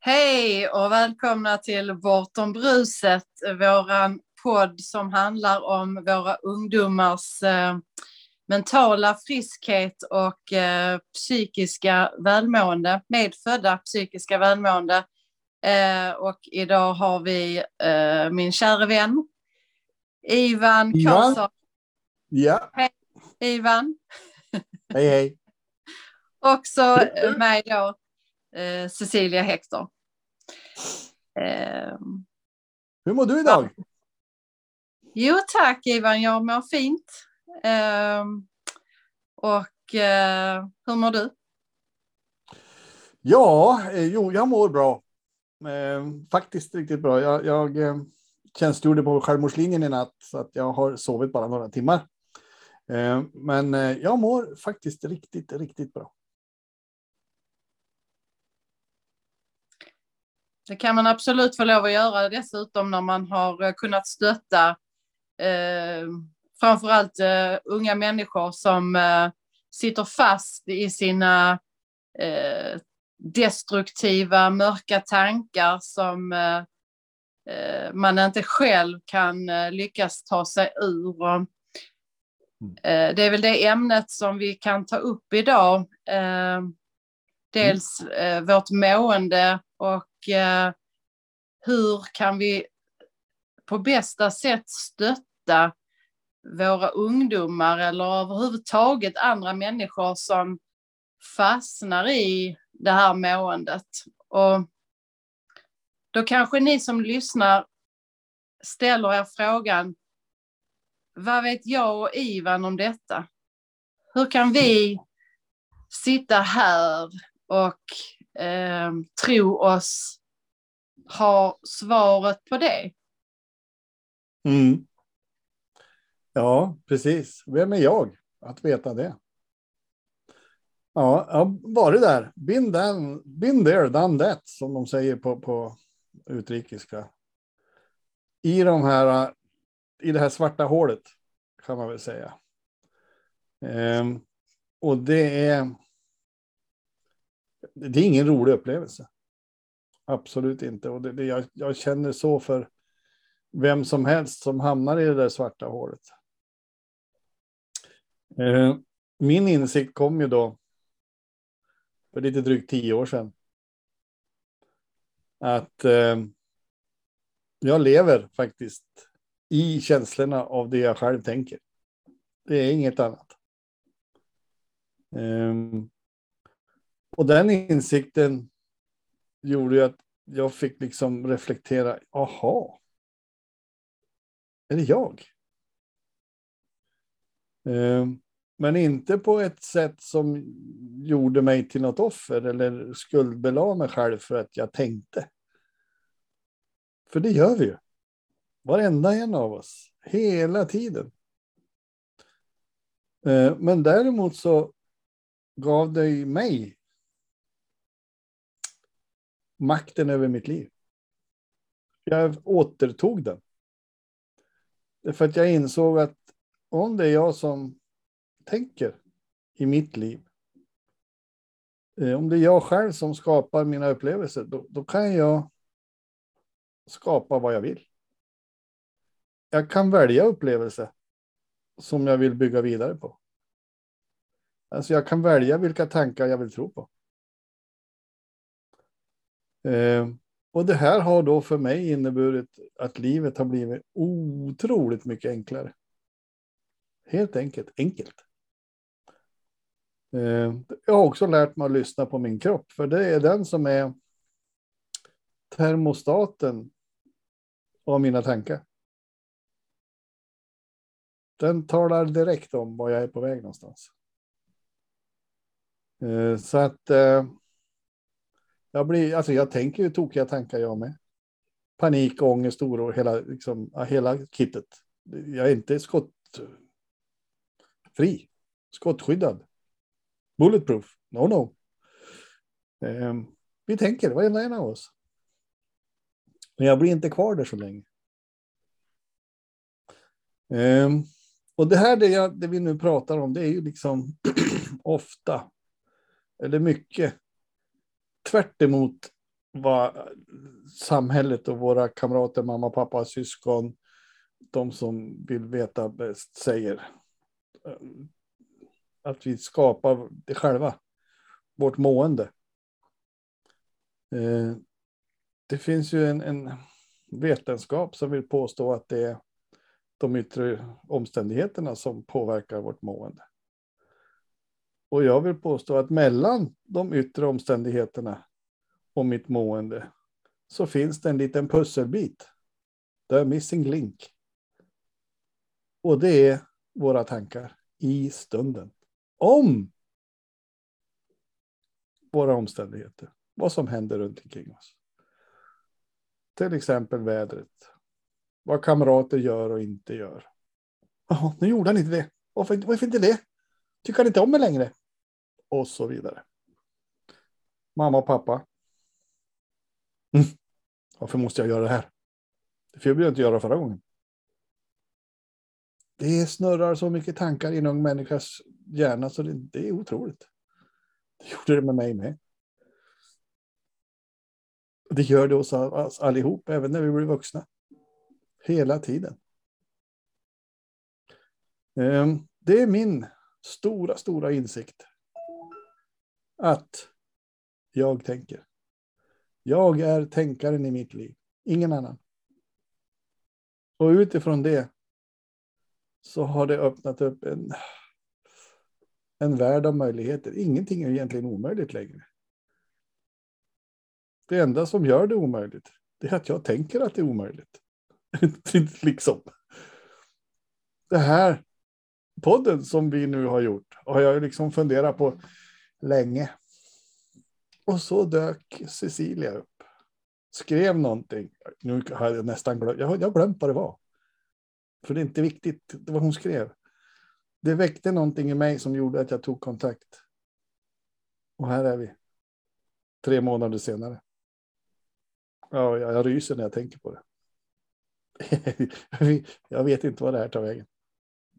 Hej och välkomna till Bortom bruset, våran podd som handlar om våra ungdomars eh, mentala friskhet och eh, psykiska välmående, medfödda psykiska välmående. Eh, och idag har vi min kära vän Ivan? Karlsson. Ja, Hej Ivan. hej hej. Också mig då, eh, Cecilia Hector. Eh, Hur mår du idag? jo tack Ivan, jag mår fint. Eh, och eh, hur mår du? Ja, eh, jo, jag mår bra. Eh, faktiskt riktigt bra. Jag, jag eh, tjänstgjorde på självmordslinjen i natt så att jag har sovit bara några timmar. Men jag mår faktiskt riktigt, riktigt bra. Det kan man absolut få lov att göra dessutom när man har eh, kunnat stötta eh, framförallt eh, unga människor som eh, sitter fast i sina eh, destruktiva, mörka tankar som eh, eh, man inte själv kan lyckas ta sig ur. Det är väl det ämnet som vi kan ta upp idag. Eh, dels vårt mående och eh, hur kan vi på bästa sätt stötta våra ungdomar eller överhuvudtaget andra människor som fastnar i det här måendet. Och då kanske ni som lyssnar ställer er frågan, vad vet jag och Ivan om detta? Hur kan vi sitta här och eh, tro oss ha svaret på det? Mm. Ja, precis. Vem är jag att veta det? Ja, jag har varit där. Been, done, been there, done that, som de säger på, på utrikiska. I de här, i det här svarta hålet kan man väl säga. Ehm, och det är. Det är ingen rolig upplevelse. Absolut inte. Och det, det, jag, jag känner så för vem som helst som hamnar i det där svarta hålet. Eh, min insikt kom ju då för lite drygt tio år sedan. Att eh, jag lever faktiskt i känslorna av det jag själv tänker. Det är inget annat. Eh, och den insikten gjorde ju att jag fick liksom reflektera. Aha. Är det jag? Eh, men inte på ett sätt som gjorde mig till något offer eller skuldbelade mig själv för att jag tänkte. För det gör vi ju. Varenda en av oss. Hela tiden. Eh, men däremot så gav det mig makten över mitt liv. Jag återtog den. För att jag insåg att om det är jag som tänker i mitt liv. Eh, om det är jag själv som skapar mina upplevelser, då, då kan jag skapa vad jag vill. Jag kan välja upplevelse som jag vill bygga vidare på. Alltså jag kan välja vilka tankar jag vill tro på. Eh, och det här har då för mig inneburit att livet har blivit otroligt mycket enklare. Helt enkelt enkelt. Eh, jag har också lärt mig att lyssna på min kropp, för det är den som är termostaten av mina tankar. Den talar direkt om var jag är på väg någonstans. Eh, så att eh, jag blir, alltså jag tänker ju tokiga tankar jag med. Panik, ångest, oro, hela, liksom, hela kittet. Jag är inte skottfri, skottskyddad. Bulletproof, no no. Eh, vi tänker, varenda en av oss. Men jag blir inte kvar där så länge. Eh, och det här det, jag, det vi nu pratar om, det är ju liksom ofta, eller mycket, tvärt emot vad samhället och våra kamrater, mamma, pappa, syskon, de som vill veta bäst säger. Ehm, att vi skapar det själva, vårt mående. Ehm, det finns ju en, en vetenskap som vill påstå att det är de yttre omständigheterna som påverkar vårt mående. Och jag vill påstå att mellan de yttre omständigheterna och mitt mående så finns det en liten pusselbit. The missing link. Och det är våra tankar i stunden. Om våra omständigheter. Vad som händer runt omkring oss. Till exempel vädret. Vad kamrater gör och inte gör. Oh, nu gjorde han inte det. Varför, varför inte det? Tycker han inte om mig längre? Och så vidare. Mamma och pappa. Mm. Varför måste jag göra det här? Det fick jag inte göra förra gången. Det snurrar så mycket tankar i en ung människas hjärna så det, det är otroligt. Det gjorde det med mig med. Det gör det hos oss allihop, även när vi blir vuxna. Hela tiden. Ehm, det är min stora, stora insikt. Att jag tänker. Jag är tänkaren i mitt liv, ingen annan. Och utifrån det så har det öppnat upp en, en värld av möjligheter. Ingenting är egentligen omöjligt längre. Det enda som gör det omöjligt, det är att jag tänker att det är omöjligt. liksom. Det här podden som vi nu har gjort har jag liksom funderat på länge. Och så dök Cecilia upp. Skrev någonting. Nu har jag nästan glömt. Jag har glömt vad det var. För det är inte viktigt det vad hon skrev. Det väckte någonting i mig som gjorde att jag tog kontakt. Och här är vi. Tre månader senare. Ja, jag ryser när jag tänker på det. jag vet inte vad det här tar vägen.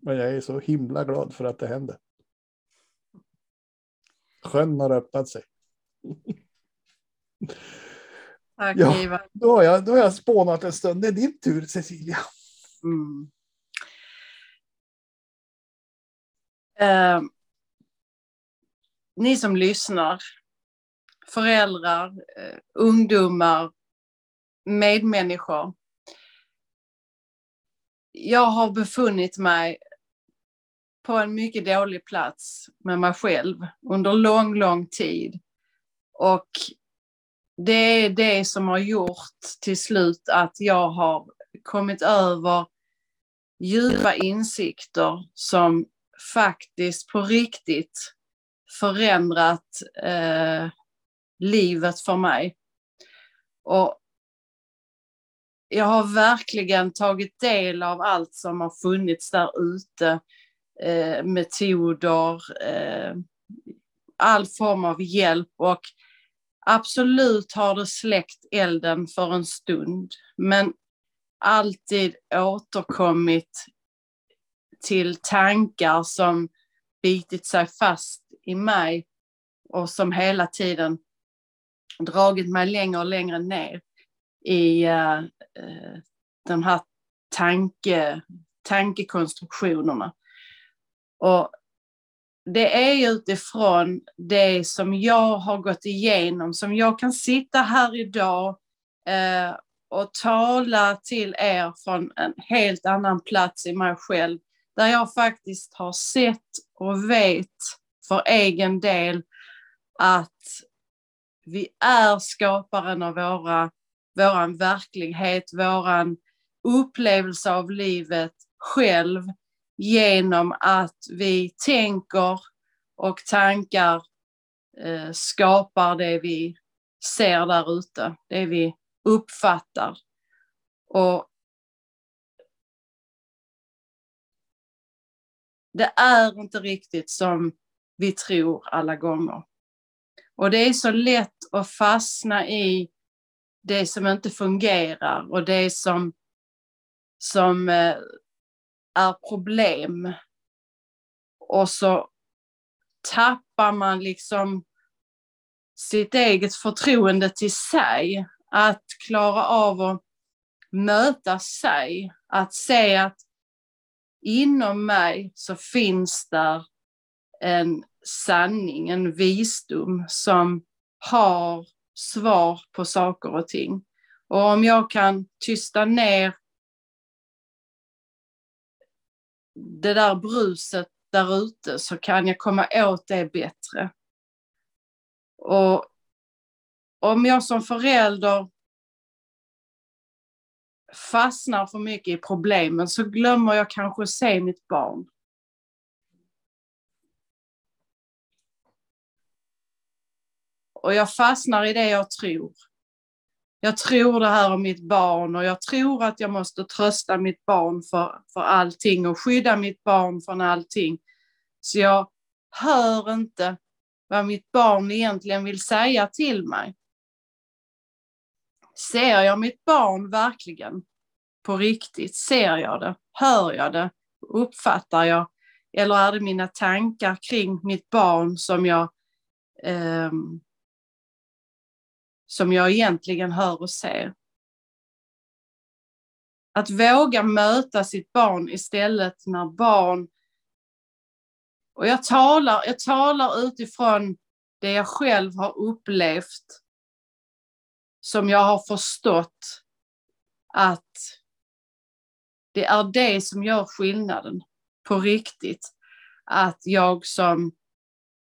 Men jag är så himla glad för att det hände. Sjön har öppnat sig. Tack, ja, Då har, jag, då har jag spånat en stund. Det är din tur, Cecilia. Mm. Eh, ni som lyssnar, föräldrar, eh, ungdomar, medmänniskor. Jag har befunnit mig på en mycket dålig plats med mig själv under lång, lång tid. Och det är det som har gjort till slut att jag har kommit över djupa insikter som faktiskt på riktigt förändrat eh, livet för mig. Och jag har verkligen tagit del av allt som har funnits där ute. Eh, metoder, eh, all form av hjälp och absolut har det släckt elden för en stund. Men alltid återkommit till tankar som bitit sig fast i mig och som hela tiden dragit mig längre och längre ner i eh, eh, uh, de här tanke, tankekonstruktionerna. Och det är utifrån det som jag har gått igenom som jag kan sitta här idag eh, och tala till er från en helt annan plats i mig själv. Där jag faktiskt har sett och vet för egen del att vi är skaparen av våra, våran verklighet, våran upplevelse av livet själv genom att vi tänker och tankar eh, skapar det vi ser där ute, det vi uppfattar. Och det är inte riktigt som vi tror alla gånger. Och det är så lätt att fastna i det som inte fungerar och det som, som eh, är problem. Och så tappar man liksom sitt eget förtroende till sig, att klara av att möta sig, att se att inom mig så finns där en sanning, en visdom som har svar på saker och ting. Och om jag kan tysta ner det där bruset där ute så kan jag komma åt det bättre. Och om jag som förälder fastnar för mycket i problemen så glömmer jag kanske se mitt barn. Och jag fastnar i det jag tror. Jag tror det här om mitt barn och jag tror att jag måste trösta mitt barn för, för allting och skydda mitt barn från allting. Så jag hör inte vad mitt barn egentligen vill säga till mig. Ser jag mitt barn verkligen på riktigt? Ser jag det? Hör jag det? Uppfattar jag? Eller är det mina tankar kring mitt barn som jag eh, som jag egentligen hör och ser? Att våga möta sitt barn istället när barn och jag talar, jag talar utifrån det jag själv har upplevt som jag har förstått att det är det som gör skillnaden på riktigt. Att jag som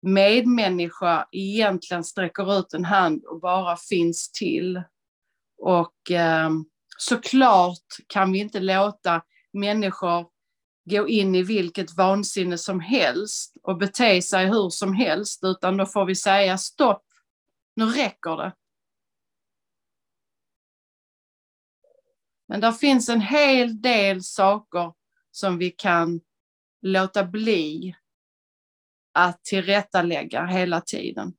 medmänniska egentligen sträcker ut en hand och bara finns till. Och eh, såklart kan vi inte låta människor gå in i vilket vansinne som helst och bete sig hur som helst, utan då får vi säga stopp, nu räcker det. Men det finns en hel del saker som vi kan låta bli att tillrättalägga hela tiden.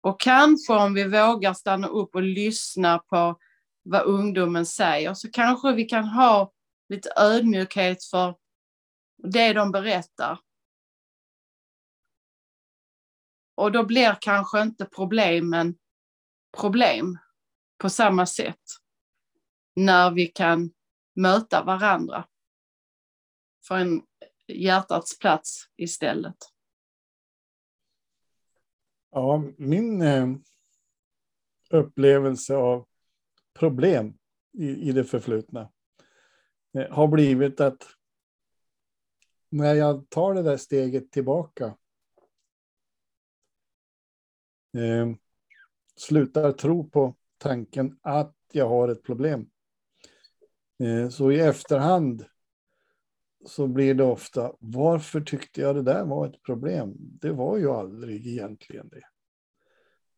Och kanske om vi vågar stanna upp och lyssna på vad ungdomen säger så kanske vi kan ha lite ödmjukhet för det de berättar. Och då blir kanske inte problemen problem på samma sätt när vi kan möta varandra för en hjärtats plats istället. Ja, min eh, upplevelse av problem i, i det förflutna eh, har blivit att när jag tar det där steget tillbaka eh, slutar tro på tanken att jag har ett problem. Eh, så i efterhand så blir det ofta, varför tyckte jag det där var ett problem? Det var ju aldrig egentligen det.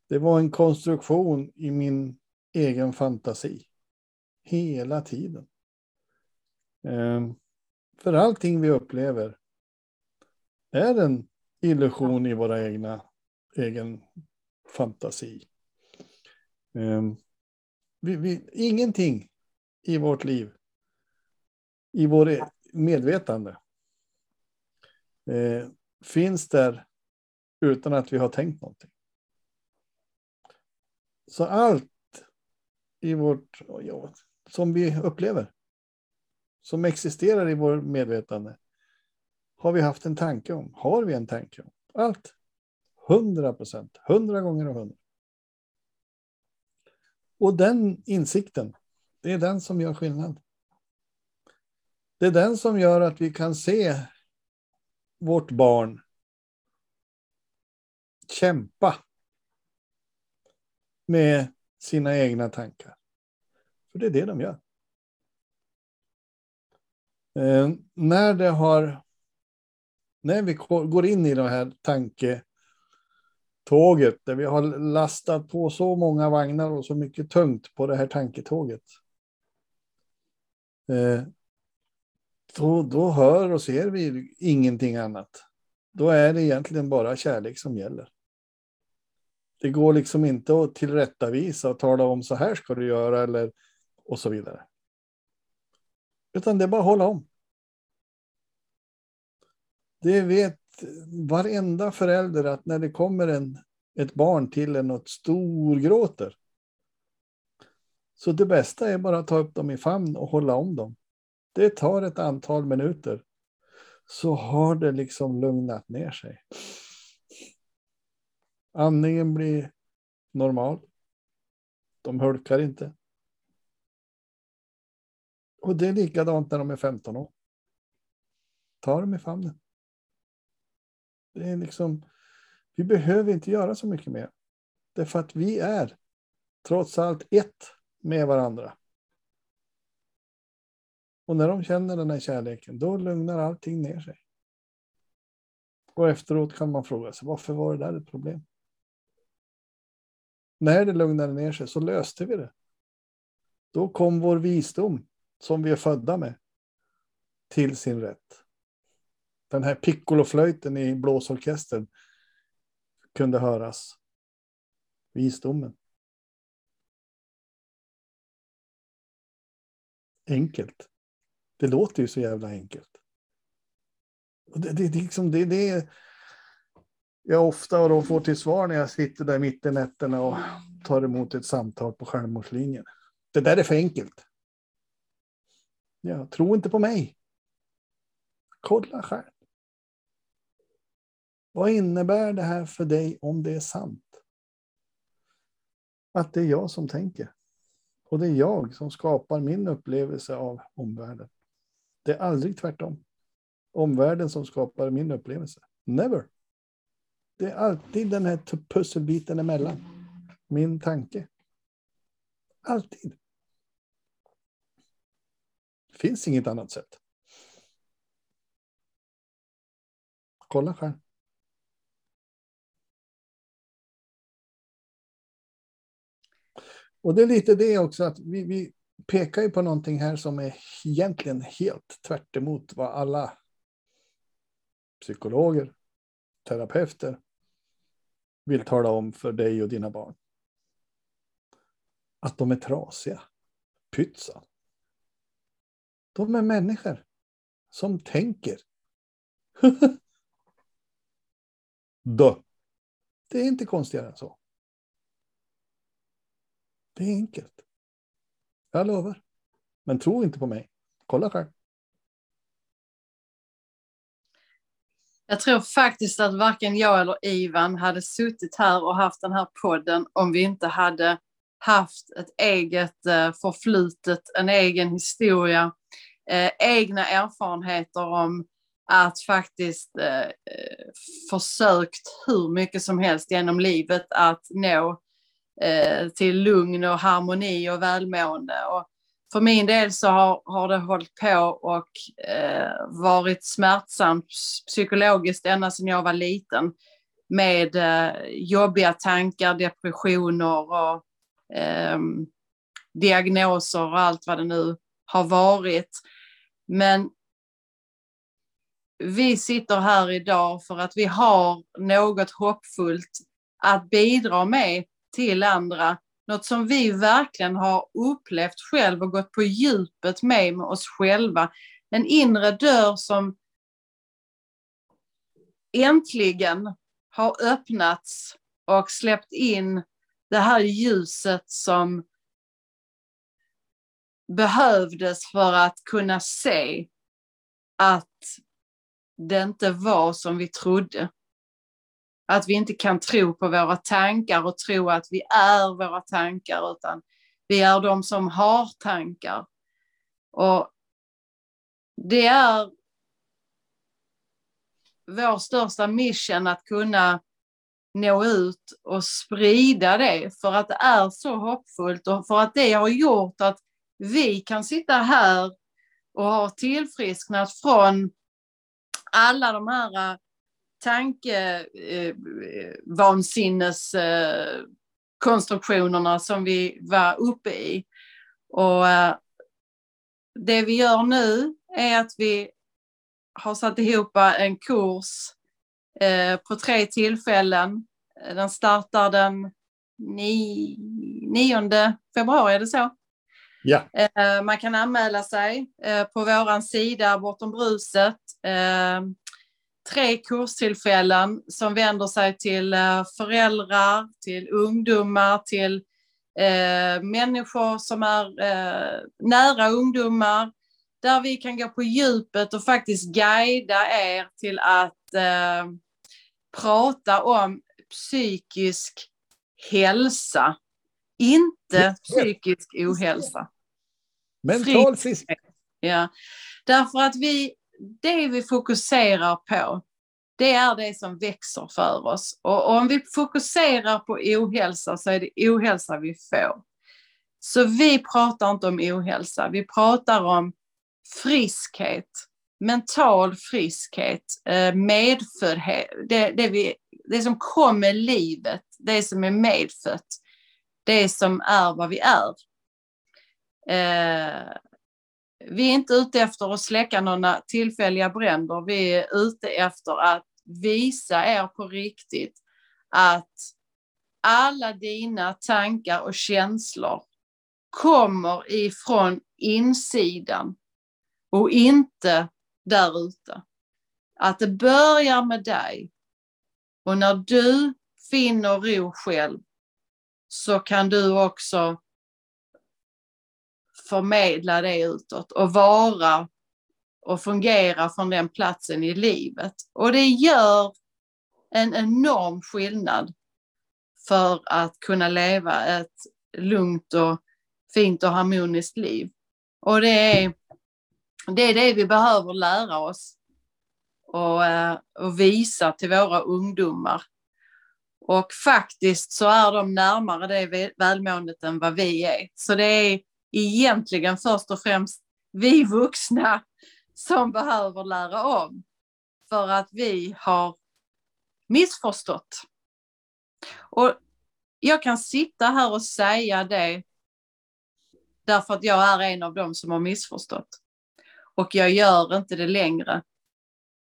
Det var en konstruktion i min egen fantasi. Hela tiden. Ehm, för allting vi upplever är en illusion i våra egna egen fantasi. Ehm, vi, vi, ingenting i vårt liv, i vår e-, medvetande, eh, finns där utan att vi har tänkt någonting. Så allt i vårt, ja, som vi upplever, som existerar i vårt medvetande, har vi haft en tanke om. Har vi en tanke om? Allt. Hundra procent, hundra gånger av hundra. Och den insikten, det är den som gör skillnad. Det är den som gör att vi kan se vårt barn kämpa med sina egna tankar. För det är det de gör. Eh, när det har när vi går in i det här tanketåget där vi har lastat på så många vagnar och så mycket tungt på det här tanketåget. Eh, då, då hör och ser vi ingenting annat. Då är det egentligen bara kärlek som gäller. Det går liksom inte att tillrättavisa och tala om så här ska du göra eller och så vidare. Utan det är bara att hålla om. Det vet varenda förälder att när det kommer en, ett barn till en och storgråter. Så det bästa är bara att ta upp dem i famn och hålla om dem. Det tar ett antal minuter. Så har det liksom lugnat ner sig. Andningen blir normal. De hulkar inte. Och det är likadant när de är 15 år. Ta dem i famnen. Det är liksom, vi behöver inte göra så mycket mer. Därför att vi är trots allt ett med varandra. Och när de känner den här kärleken, då lugnar allting ner sig. Och efteråt kan man fråga sig, varför var det där ett problem? När det lugnade ner sig så löste vi det. Då kom vår visdom, som vi är födda med, till sin rätt. Den här piccoloflöjten i blåsorkestern kunde höras. Visdomen. Enkelt. Det låter ju så jävla enkelt. Och det, det, det, liksom, det, det jag ofta och då får till svar när jag sitter där mitt i nätterna och tar emot ett samtal på självmordslinjen. Det där är för enkelt. Ja, tro inte på mig. Kolla själv. Vad innebär det här för dig om det är sant? Att det är jag som tänker. Och det är jag som skapar min upplevelse av omvärlden. Det är aldrig tvärtom. Omvärlden som skapar min upplevelse. Never. Det är alltid den här pusselbiten emellan. Min tanke. Alltid. Det finns inget annat sätt. Kolla själv. Och det är lite det också att vi, vi pekar ju på någonting här som är egentligen helt tvärt vad alla psykologer, terapeuter vill tala om för dig och dina barn. Att de är trasiga. Pytsa. De är människor som tänker. Då. Det är inte konstigare än så. Det är enkelt. Jag lovar. Men tro inte på mig. Kolla själv. Jag tror faktiskt att varken jag eller Ivan hade suttit här och haft den här podden om vi inte hade haft ett eget eh, förflutet, en egen historia, eh, egna erfarenheter om att faktiskt eh, eh försökt hur mycket som helst genom livet att nå eh, till lugn och harmoni och välmående. Och för min del så har, har det hållit på och eh, varit smärtsamt psykologiskt ända sedan jag var liten med eh, jobbiga tankar, depressioner och eh, diagnoser och allt vad det nu har varit. Men vi sitter här idag för att vi har något hoppfullt att bidra med till andra. Något som vi verkligen har upplevt själv och gått på djupet med, med oss själva. En inre dörr som äntligen har öppnats och släppt in det här ljuset som behövdes för att kunna se att det inte var som vi trodde. Att vi inte kan tro på våra tankar och tro att vi är våra tankar, utan vi är de som har tankar. Och det är vår största mission att kunna nå ut och sprida det för att det är så hoppfullt och för att det har gjort att vi kan sitta här och ha tillfrisknat från alla de här tankevansinneskonstruktionerna eh, som vi var uppe i. Och eh, det vi gör nu är att vi har satt ihop en kurs eh, på tre tillfällen. Den startar den 9 februari, är det så? Ja. Man kan anmäla sig på vår sida Bortom bruset tre kurstillfällen som vänder sig till eh, föräldrar, till ungdomar, till eh, människor som är eh, nära ungdomar, där vi kan gå på djupet och faktiskt guida er till att eh, prata om psykisk hälsa, inte psykisk ohälsa. Mental friskhet. Ja, därför att vi, det vi fokuserar på, det är det som växer för oss. Och om vi fokuserar på ohälsa så är det ohälsa vi får. Så vi pratar inte om ohälsa, vi pratar om friskhet, mental friskhet, eh, medfödhet, medföddhet, det, det, vi, det som kom med livet, det som är medfött, det som är vad vi är. Eh, vi är inte ute efter att släcka några tillfälliga bränder. Vi är ute efter att visa er på riktigt att alla dina tankar och känslor kommer ifrån insidan och inte där ute. Att det börjar med dig. Och när du finner ro själv så kan du också förmedla det utåt och vara och fungera från den platsen i livet. Och det gör en enorm skillnad för att kunna leva ett lugnt och fint och harmoniskt liv. Och det är det, är det vi behöver lära oss och, eh, och visa till våra ungdomar. Och faktiskt så är de närmare det välmåendet än vad vi är. Så det är egentligen först och främst vi vuxna som behöver lära om. För att vi har missförstått. Och jag kan sitta här och säga det därför att jag är en av dem som har missförstått. Och jag gör inte det längre.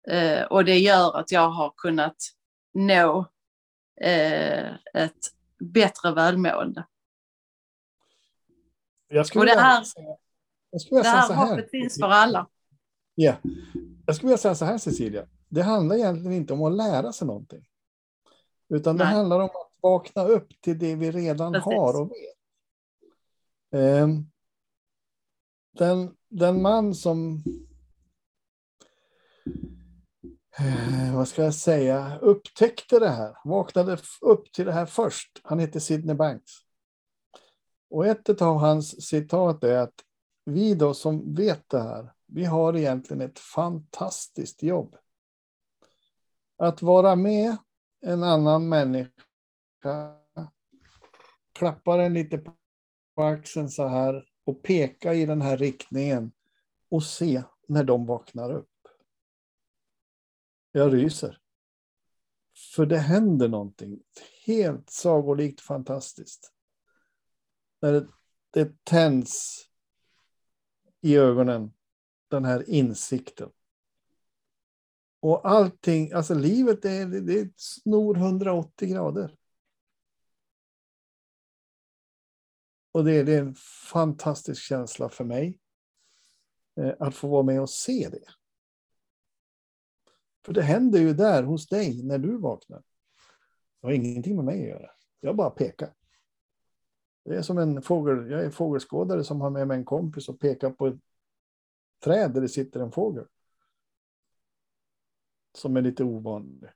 Eh, och det gör att jag har kunnat nå eh, ett bättre välmående. Jag skulle och det här, jag skulle det här, här hoppet finns för alla. Ja, jag skulle vilja säga så här Cecilia. Det handlar egentligen inte om att lära sig någonting. Utan Nej. det handlar om att vakna upp till det vi redan Precis. har och vet. Um, den, den man som eh, vad ska jag säga, upptäckte det här, vaknade upp till det här först. Han heter Sidney Banks. Och ett av hans citat är att vi då som vet det här, vi har egentligen ett fantastiskt jobb. Att vara med en annan människa, klappa den lite på axeln så här och peka i den här riktningen och se när de vaknar upp. Jag ryser. För det händer någonting helt sagolikt fantastiskt. När det, det tänds i ögonen, den här insikten. Och allting, alltså livet är, det snor 180 grader. Och det, det är en fantastisk känsla för mig. Eh, att få vara med och se det. För det händer ju där hos dig när du vaknar. Det har ingenting med mig att göra. Jag bara pekar. Det är som en fågel. Jag är fågelskådare som har med mig en kompis och pekar på ett träd där det sitter en fågel. Som är lite ovanlig.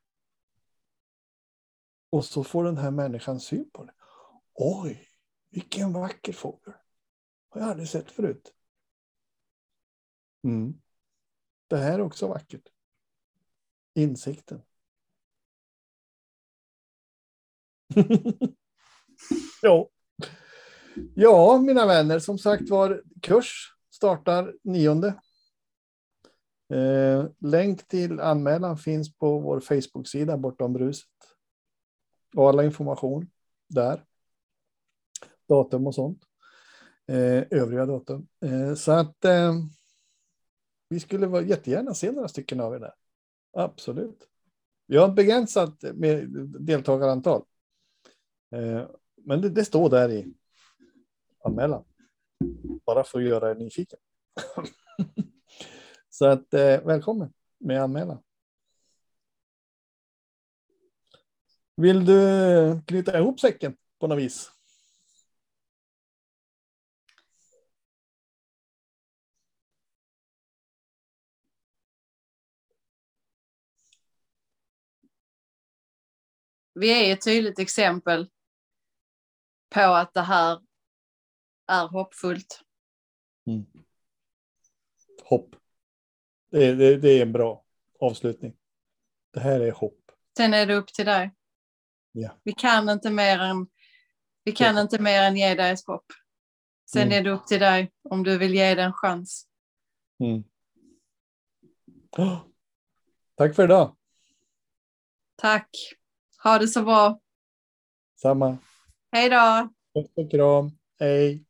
Och så får den här människan syn på det. Oj, vilken vacker fågel. Har jag aldrig sett förut. Mm. Det här är också vackert. Insikten. ja ja, mina vänner, som sagt var, kurs startar nionde. Eh, länk till anmälan finns på vår Facebook-sida bortom bruset. Och alla information där. Datum och sånt. Eh, övriga datum. Eh, så att eh, vi skulle jättegärna se några stycken av er där. Absolut. Vi har ett begränsat med deltagarantal. Eh, men det, det, står där i anmälan. Bara för att göra er nyfiken. Så att eh, välkommen med anmälan. Vill du knyta ihop säcken på något vis? Vi är ett tydligt exempel på att det här är hoppfullt. Mm. Hopp. Det, det, det är en bra avslutning. Det här är hopp. Sen är det upp till dig. Ja. Vi kan inte mer än, vi kan Ja. inte mer än ge dig ett hopp. Sen Mm. är det upp till dig om du vill ge det en chans. Mm. Åh, Tack för idag. Tack. Ha det så bra. Samma. Hej då. Puss och kram. Hej.